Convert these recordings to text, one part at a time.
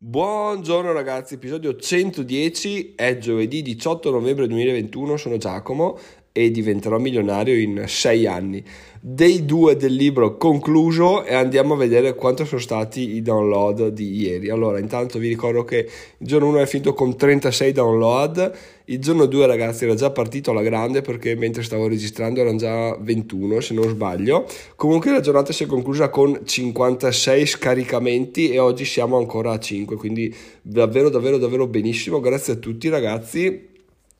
Buongiorno ragazzi, episodio 110, è giovedì 18 novembre 2021, sono Giacomo e diventerò milionario in 6 anni. Dei due del libro concluso e andiamo a vedere quanto sono stati i download di ieri. Allora, intanto vi ricordo che il giorno 1 è finito con 36 download, il giorno 2 ragazzi era già partito alla grande perché mentre stavo registrando erano già 21 se non sbaglio. Comunque la giornata si è conclusa con 56 scaricamenti e oggi siamo ancora a 5, quindi davvero davvero davvero benissimo. Grazie a tutti ragazzi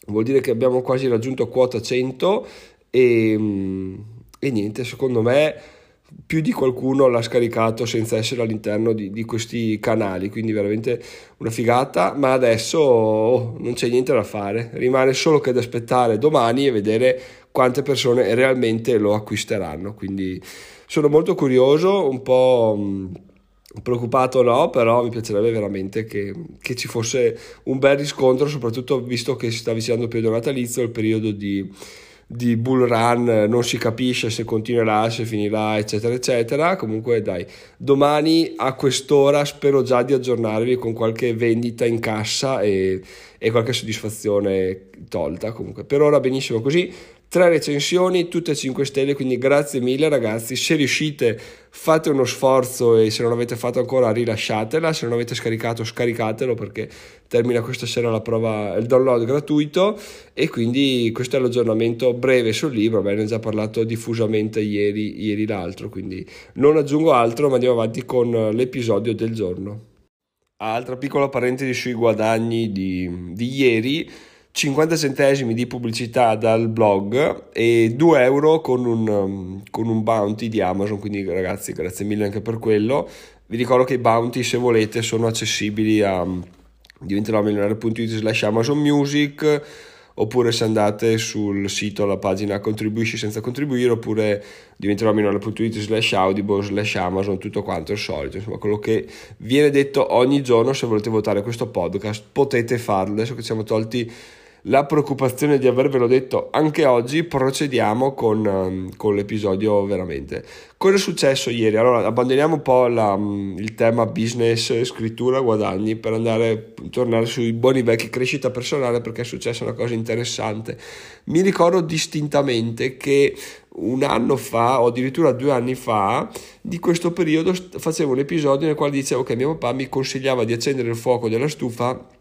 vuol dire che abbiamo quasi raggiunto quota 100 e, mm, e niente, secondo me più di qualcuno l'ha scaricato senza essere all'interno di, di, questi canali, quindi veramente una figata, ma adesso oh, non c'è niente da fare, rimane solo che ad aspettare domani e vedere quante persone realmente lo acquisteranno, quindi sono molto curioso, un po' mm, preoccupato no, però mi piacerebbe veramente che, che, ci fosse un bel riscontro, soprattutto visto che si sta avvicinando il periodo natalizio, il periodo di, di bull run, non si capisce se continuerà, se finirà, eccetera, eccetera. Comunque dai, domani a quest'ora spero già di aggiornarvi con qualche vendita in cassa e, e qualche soddisfazione tolta. Comunque per ora benissimo così tre recensioni, tutte 5 stelle, quindi grazie mille ragazzi, se riuscite fate uno sforzo e se non l'avete fatto ancora rilasciatela, se non avete scaricato scaricatelo perché termina questa sera la prova, il download gratuito. E quindi questo è l'aggiornamento breve sul libro, beh ne ho già parlato diffusamente ieri, ieri l'altro, quindi non aggiungo altro ma andiamo avanti con l'episodio del giorno. Altra piccola parentesi sui guadagni di, di ieri, 50 centesimi di pubblicità dal blog e 2 euro con un, um, con un bounty di Amazon, quindi ragazzi grazie mille anche per quello. Vi ricordo che i bounty se volete sono accessibili a um, diventeròmilionario.it slash Amazon Music oppure se andate sul sito alla pagina contribuisci senza contribuire oppure diventeròmilionario.it slash audible slash Amazon tutto quanto il solito insomma quello che viene detto ogni giorno se volete votare questo podcast potete farlo adesso che siamo tolti la preoccupazione di avervelo detto anche oggi, procediamo con, um, con l'episodio veramente. Cosa è successo ieri? Allora, abbandoniamo un po' la, um, il tema business, scrittura, guadagni per andare tornare sui buoni vecchi crescita personale perché è successa una cosa interessante. Mi ricordo distintamente che un anno fa o addirittura due anni fa di questo periodo facevo un episodio nel quale dicevo che mio papà mi consigliava di accendere il fuoco della stufa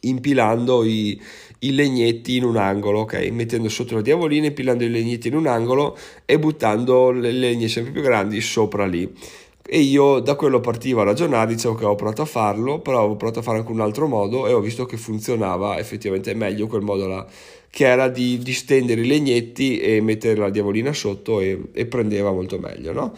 impilando i, i legnetti in un angolo, ok? Mettendo sotto la diavolina, impilando i legnetti in un angolo e buttando le legne sempre più grandi sopra lì. E io da quello partivo a ragionare, dicevo che ho provato a farlo, però ho provato a fare anche un altro modo e ho visto che funzionava effettivamente meglio quel modo là, che era di distendere i legnetti e mettere la diavolina sotto e, e prendeva molto meglio, no?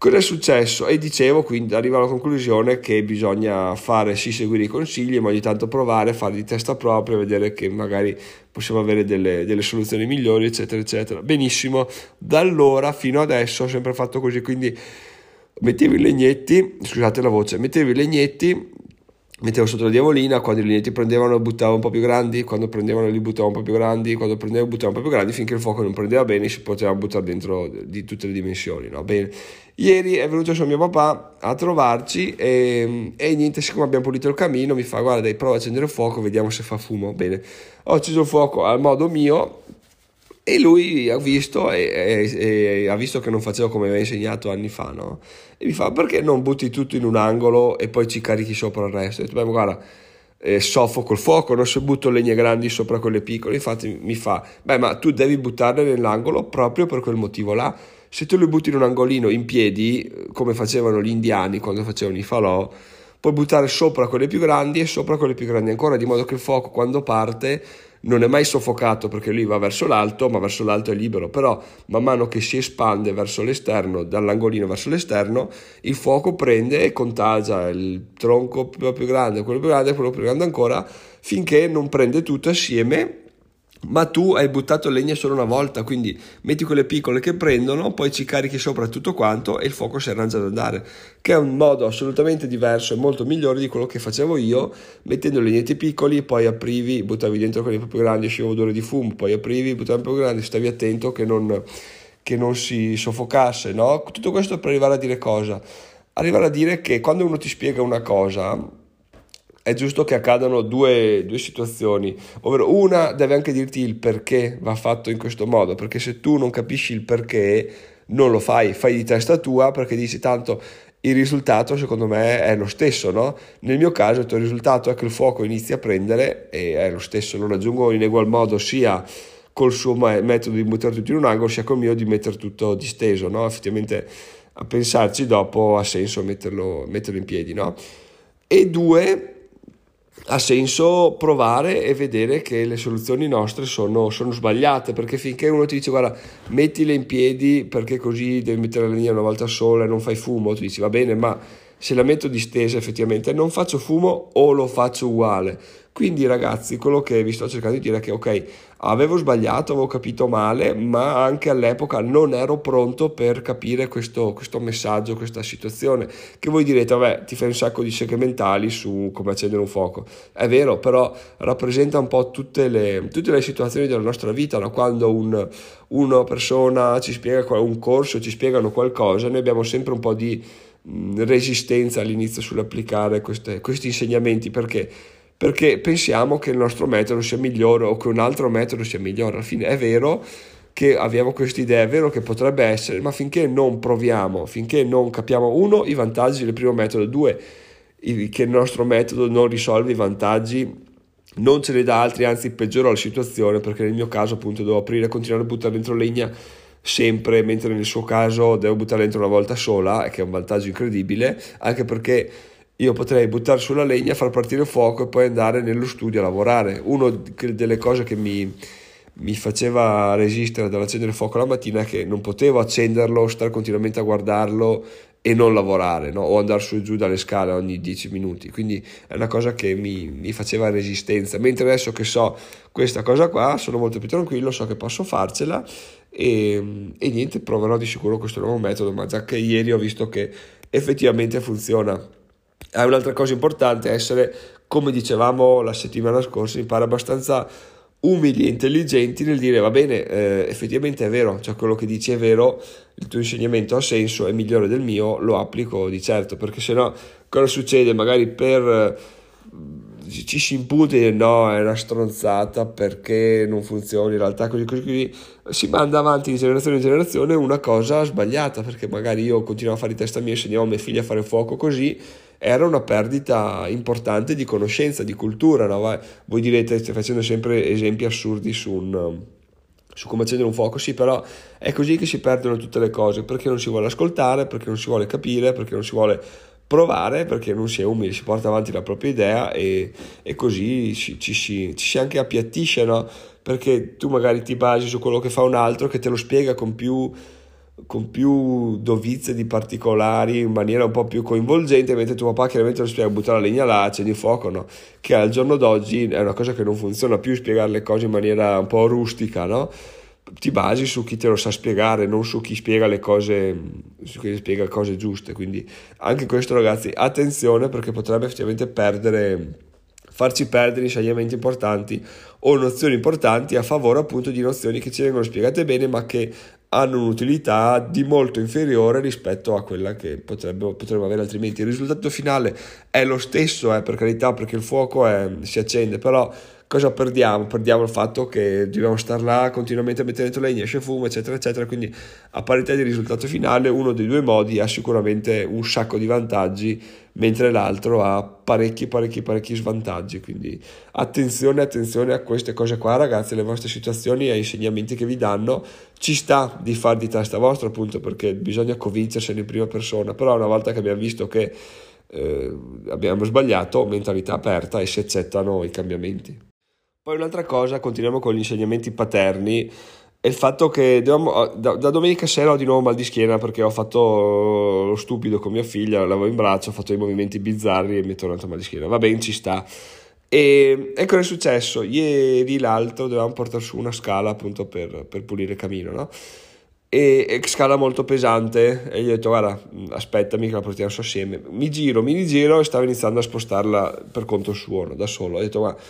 Cosa è successo? E dicevo, quindi arrivo alla conclusione che bisogna fare, sì, seguire i consigli, ma ogni tanto provare, fare di testa propria, vedere che magari possiamo avere delle, delle soluzioni migliori, eccetera, eccetera. Benissimo, da allora fino adesso ho sempre fatto così, quindi mettevo i legnetti, scusate la voce, mettevo i legnetti, mettevo sotto la diavolina, quando i legnetti prendevano buttavo un po' più grandi, quando prendevano li buttavo un po' più grandi, quando prendevano buttavo un po' più grandi, finché il fuoco non prendeva bene si poteva buttare dentro di tutte le dimensioni, no? Bene. Ieri è venuto suo mio papà a trovarci e, e, niente, siccome abbiamo pulito il camino, mi fa guarda dai prova a accendere il fuoco, vediamo se fa fumo. Bene, ho acceso il fuoco al modo mio e lui ha visto e, e, e, ha visto che non facevo come aveva insegnato anni fa, no? E mi fa perché non butti tutto in un angolo e poi ci carichi sopra il resto? E ho detto, beh, guarda, eh, soffoco il fuoco, non se butto legne grandi sopra quelle piccole. Infatti mi fa, beh, ma tu devi buttarle nell'angolo proprio per quel motivo là se tu li butti in un angolino in piedi, come facevano gli indiani quando facevano i falò, puoi buttare sopra quelle più grandi e sopra quelle più grandi ancora, di modo che il fuoco quando parte non è mai soffocato perché lui va verso l'alto, ma verso l'alto è libero, però man mano che si espande verso l'esterno, dall'angolino verso l'esterno, il fuoco prende e contagia il tronco più grande, quello più grande, quello più grande ancora, finché non prende tutto assieme ma tu hai buttato legna solo una volta, quindi metti quelle piccole che prendono, poi ci carichi sopra tutto quanto e il fuoco si arrangia ad andare, che è un modo assolutamente diverso e molto migliore di quello che facevo io, mettendo legneti piccoli, poi aprivi, buttavi dentro quelli più grandi, usciva odore di fumo, poi aprivi, buttavi più grandi, stavi attento che non, che non si soffocasse, no? Tutto questo per arrivare a dire cosa? Arrivare a dire che quando uno ti spiega una cosa, è giusto che accadano due, due, situazioni, ovvero una deve anche dirti il perché va fatto in questo modo, perché se tu non capisci il perché non lo fai, fai di testa tua perché dici tanto il risultato secondo me è lo stesso, no? Nel mio caso il risultato è che il fuoco inizia a prendere e è lo stesso, lo raggiungo in egual modo sia col suo metodo di buttare tutto in un angolo sia col mio di mettere tutto disteso, no? Effettivamente a pensarci dopo ha senso metterlo, metterlo in piedi, no? E due, ha senso provare e vedere che le soluzioni nostre sono, sono, sbagliate perché finché uno ti dice guarda mettile in piedi perché così devi mettere la linea una volta sola e non fai fumo tu dici va bene ma se la metto distesa effettivamente non faccio fumo o lo faccio uguale quindi ragazzi, quello che vi sto cercando di dire è che ok, avevo sbagliato, avevo capito male, ma anche all'epoca non ero pronto per capire questo, questo messaggio, questa situazione. Che voi direte, vabbè, ti fai un sacco di seghe mentali su come accendere un fuoco. È vero, però rappresenta un po' tutte le, tutte le situazioni della nostra vita, no? quando un, una persona ci spiega un corso, ci spiegano qualcosa, noi abbiamo sempre un po' di resistenza all'inizio sull'applicare queste, questi insegnamenti perché perché pensiamo che il nostro metodo sia migliore o che un altro metodo sia migliore. Alla fine è vero che abbiamo questa idea, è vero che potrebbe essere, ma finché non proviamo, finché non capiamo, uno, i vantaggi del primo metodo, due, che il nostro metodo non risolve i vantaggi, non ce ne dà altri, anzi peggiora la situazione, perché nel mio caso appunto devo aprire e continuare a buttare dentro legna sempre, mentre nel suo caso devo buttare dentro una volta sola, che è un vantaggio incredibile, anche perché io potrei buttare sulla legna, far partire il fuoco e poi andare nello studio a lavorare. Una delle cose che mi, mi faceva resistere dall'accendere il fuoco la mattina è che non potevo accenderlo, stare continuamente a guardarlo e non lavorare, no? o andare su e giù dalle scale ogni 10 minuti. Quindi è una cosa che mi, mi, faceva resistenza. Mentre adesso che so questa cosa qua, sono molto più tranquillo, so che posso farcela e, e niente, proverò di sicuro questo nuovo metodo, ma già che ieri ho visto che effettivamente funziona è un'altra cosa importante essere, come dicevamo la settimana scorsa, mi pare abbastanza umili e intelligenti nel dire va bene, eh, effettivamente è vero, cioè quello che dici è vero, il tuo insegnamento ha senso, è migliore del mio, lo applico di certo, perché se no cosa succede? Magari per eh, ci si imputa e no, è una stronzata perché non funziona, in realtà così così così si manda avanti di generazione in generazione una cosa sbagliata, perché magari io continuo a fare di testa mia, insegniamo a mia figlia a fare fuoco così era una perdita importante di conoscenza, di cultura. No? Voi direte, stai facendo sempre esempi assurdi su, un, su come accendere un fuoco, sì, però è così che si perdono tutte le cose, perché non si vuole ascoltare, perché non si vuole capire, perché non si vuole provare, perché non si è umili, si porta avanti la propria idea e, e così ci, ci, ci, ci si anche appiattisce, no? perché tu magari ti basi su quello che fa un altro che te lo spiega con più con più dovizia di particolari in maniera un po' più coinvolgente, mentre tuo papà chiaramente lo spiega buttare la legna là, accendi il fuoco, no? che al giorno d'oggi è una cosa che non funziona più spiegare le cose in maniera un po' rustica, no? ti basi su chi te lo sa spiegare, non su chi spiega le cose, su chi spiega cose giuste. Quindi anche questo, ragazzi, attenzione perché potrebbe effettivamente perdere, farci perdere insegnamenti importanti o nozioni importanti a favore appunto di nozioni che ci vengono spiegate bene ma che hanno un'utilità di molto inferiore rispetto a quella che potremmo, potremmo avere altrimenti. Il risultato finale è lo stesso, eh, per carità, perché il fuoco è, si accende, però cosa perdiamo? Perdiamo il fatto che dobbiamo stare là continuamente a mettere dentro legna, esce fumo, eccetera, eccetera. Quindi, a parità di risultato finale, uno dei due modi ha sicuramente un sacco di vantaggi, mentre l'altro ha parecchi, parecchi, parecchi svantaggi. Quindi, attenzione, attenzione a queste cose qua, ragazzi, alle vostre situazioni e ai insegnamenti che vi danno. Ci sta di far di testa vostra, appunto, perché bisogna convincersene in prima persona. Però, una volta che abbiamo visto che eh, abbiamo sbagliato, mentalità aperta e si accettano i cambiamenti. Poi un'altra cosa, continuiamo con gli insegnamenti paterni, è il fatto che da, da, domenica sera ho di nuovo mal di schiena perché ho fatto lo stupido con mia figlia, l'avevo in braccio, ho fatto dei movimenti bizzarri e mi è tornato mal di schiena. Va bene, ci sta. E, e cosa è successo? Ieri l'altro dovevamo portare su una scala appunto per, per pulire il camino, no? E, e, scala molto pesante e gli ho detto guarda aspettami che la portiamo su assieme. Mi giro, mi rigiro e stavo iniziando a spostarla per conto suo, da solo. Ho detto guarda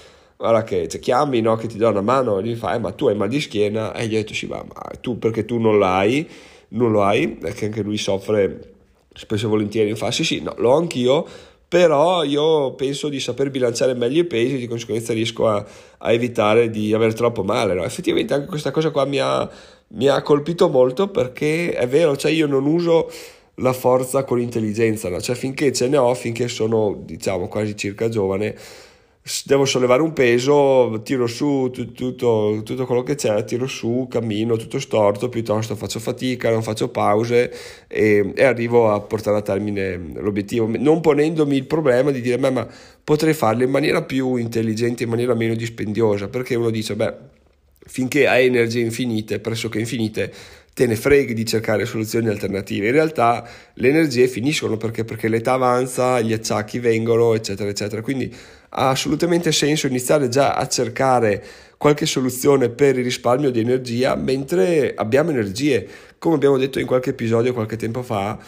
guarda che cioè, chiami, no, che ti do una mano e gli fai, ma tu hai mal di schiena? E gli ho detto sì, ma, tu perché tu non l'hai, non lo hai, perché anche lui soffre spesso e volentieri, fa sì sì, no, l'ho anch'io, però io penso di saper bilanciare meglio i pesi, di conseguenza riesco a, a evitare di avere troppo male. No? Effettivamente anche questa cosa qua mi ha, mi ha, colpito molto perché è vero, cioè io non uso la forza con intelligenza, no? cioè finché ce ne ho, finché sono diciamo quasi circa giovane, devo sollevare un peso, tiro su tutto, tutto, quello che c'è, tiro su, cammino tutto storto, piuttosto faccio fatica, non faccio pause e, e arrivo a portare a termine l'obiettivo, non ponendomi il problema di dire ma potrei farlo in maniera più intelligente, in maniera meno dispendiosa, perché uno dice beh, finché hai energie infinite, pressoché infinite, te ne freghi di cercare soluzioni alternative. In realtà le energie finiscono perché, perché l'età avanza, gli acciacchi vengono, eccetera, eccetera. Quindi ha assolutamente senso iniziare già a cercare qualche soluzione per il risparmio di energia mentre abbiamo energie. Come abbiamo detto in qualche episodio qualche tempo fa,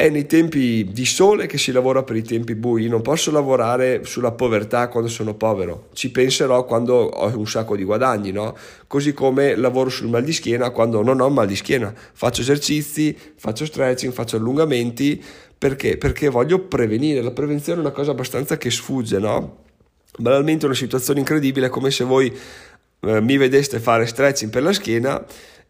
è nei tempi di sole che si lavora per i tempi bui. Non posso lavorare sulla povertà quando sono povero, ci penserò quando ho un sacco di guadagni, no? Così come lavoro sul mal di schiena quando non ho mal di schiena. Faccio esercizi, faccio stretching, faccio allungamenti perché? Perché voglio prevenire. La prevenzione è una cosa abbastanza che sfugge, no? Banalmente una situazione incredibile è come se voi eh, mi vedeste fare stretching per la schiena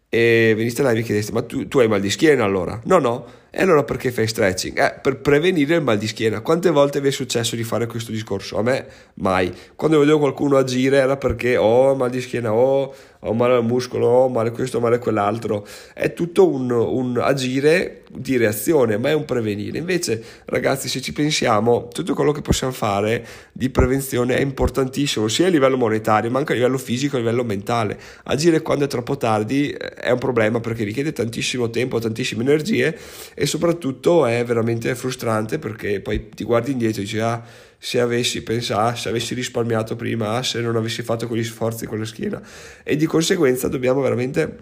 e veniste là e mi chiedeste ma tu, tu hai mal di schiena allora? No, no, e allora perché fai stretching? Eh, per prevenire il mal di schiena. Quante volte vi è successo di fare questo discorso? A me mai. Quando vedevo qualcuno agire era perché ho mal di schiena, ho, ho male al muscolo, ho male questo, male quell'altro. È tutto un, un, agire di reazione, ma è un prevenire. Invece, ragazzi, se ci pensiamo, tutto quello che possiamo fare di prevenzione è importantissimo, sia a livello monetario, ma anche a livello fisico, a livello mentale. Agire quando è troppo tardi eh, è un problema perché richiede tantissimo tempo, tantissime energie e soprattutto è veramente frustrante perché poi ti guardi indietro e dici ah se avessi pensato, se avessi risparmiato prima, se non avessi fatto quegli sforzi con la schiena. E di conseguenza dobbiamo veramente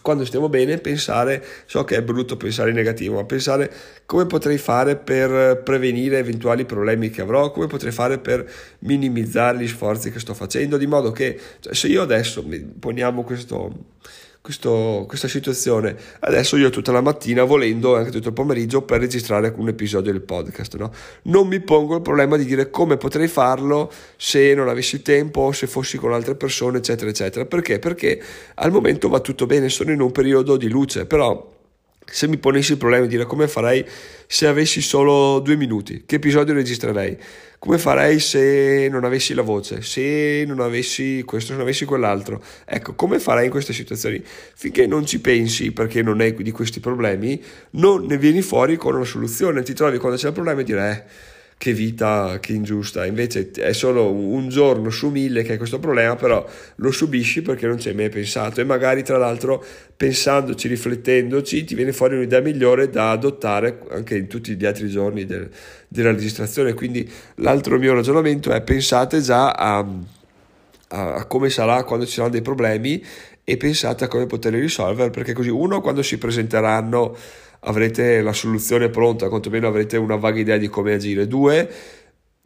quando stiamo bene pensare, so che è brutto pensare in negativo, ma pensare come potrei fare per prevenire eventuali problemi che avrò, come potrei fare per minimizzare gli sforzi che sto facendo, di modo che cioè, se io adesso poniamo questo questo, questa situazione. Adesso io tutta la mattina, volendo anche tutto il pomeriggio, per registrare un episodio del podcast. No? Non mi pongo il problema di dire come potrei farlo se non avessi tempo, se fossi con altre persone, eccetera, eccetera. Perché? Perché al momento va tutto bene, sono in un periodo di luce, però se mi ponessi il problema di dire come farei se avessi solo due minuti, che episodio registrerei? Come farei se non avessi la voce, se non avessi questo, se non avessi quell'altro? Ecco, come farei in queste situazioni? Finché non ci pensi, perché non hai di questi problemi, non ne vieni fuori con una soluzione, ti trovi quando c'è il problema e dire... Eh, che vita, che ingiusta. Invece è solo un giorno su mille che hai questo problema, però lo subisci perché non ci hai mai pensato e magari tra l'altro pensandoci, riflettendoci, ti viene fuori un'idea migliore da adottare anche in tutti gli altri giorni del, della registrazione. Quindi l'altro mio ragionamento è pensate già a, a, a come sarà quando ci saranno dei problemi e pensate a come poterli risolvere perché così uno quando si presenteranno avrete la soluzione pronta, quantomeno avrete una vaga idea di come agire. Due,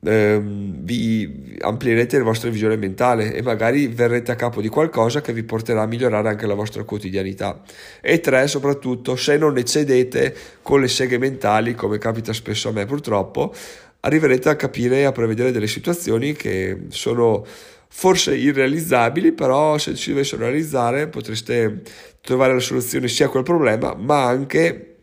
ehm, vi amplierete la vostra visione mentale e magari verrete a capo di qualcosa che vi porterà a migliorare anche la vostra quotidianità. E tre, soprattutto, se non eccedete con le seghe mentali, come capita spesso a me purtroppo, arriverete a capire e a prevedere delle situazioni che sono forse irrealizzabili, però se ci dovessero realizzare potreste trovare la soluzione sia a quel problema, ma anche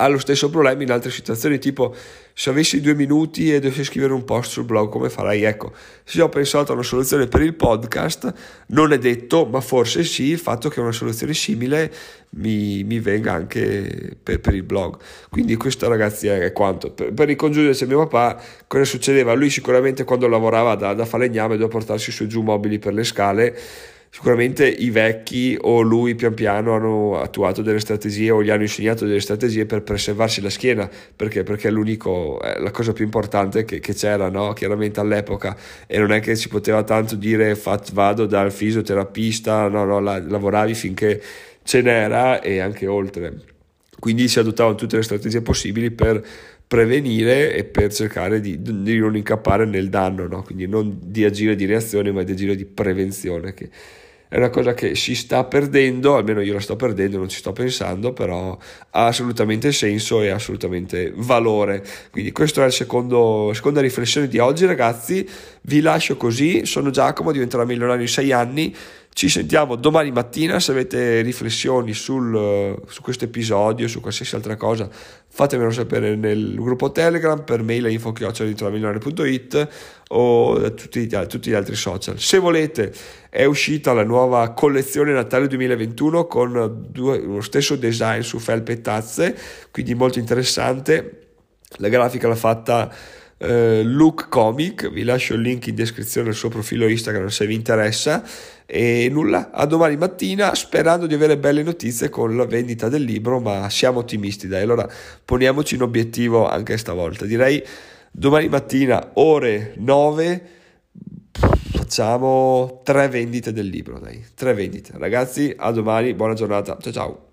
ha lo stesso problema in altre situazioni, tipo se avessi due minuti e dovessi scrivere un post sul blog, come farei? Ecco, se ho pensato a una soluzione per il podcast, non è detto, ma forse sì, il fatto che una soluzione simile mi, mi venga anche per, per, il blog. Quindi questo ragazzi è quanto. Per, per ricongiungere mio papà, cosa succedeva? Lui sicuramente quando lavorava da, da falegname doveva portarsi su e giù mobili per le scale, sicuramente i vecchi o lui pian piano hanno attuato delle strategie o gli hanno insegnato delle strategie per preservarsi la schiena. Perché, perché è l'unico è la cosa più importante che, che c'era no? chiaramente all'epoca. E non è che si poteva tanto dire fat, vado dal fisioterapista no no la, lavoravi finché ce n'era e anche oltre. Quindi si adottavano tutte le strategie possibili per prevenire e per cercare di, di non incappare nel danno, no? quindi non di agire di reazione ma di agire di prevenzione che è una cosa che si sta perdendo, almeno io la sto perdendo, non ci sto pensando, però ha assolutamente senso e assolutamente valore. Quindi questa è la seconda riflessione di oggi ragazzi, vi lascio così, sono Giacomo, diventerò milionario in sei anni, ci sentiamo domani mattina, se avete riflessioni sul, su questo episodio, su qualsiasi altra cosa, fatemelo sapere nel gruppo Telegram, per mail a info.it o da tutti, tutti, gli altri social. Se volete, è uscita la nuova collezione Natale 2021 con due, lo stesso design su felpe e tazze, quindi molto interessante. La grafica l'ha fatta eh, Luke Comic, vi lascio il link in descrizione del suo profilo Instagram se vi interessa. E nulla, a domani mattina sperando di avere belle notizie con la vendita del libro, ma siamo ottimisti, dai. Allora poniamoci un obiettivo anche stavolta. Direi domani mattina, ore 9, facciamo tre vendite del libro, dai. Tre vendite. Ragazzi, a domani, buona giornata. Ciao ciao.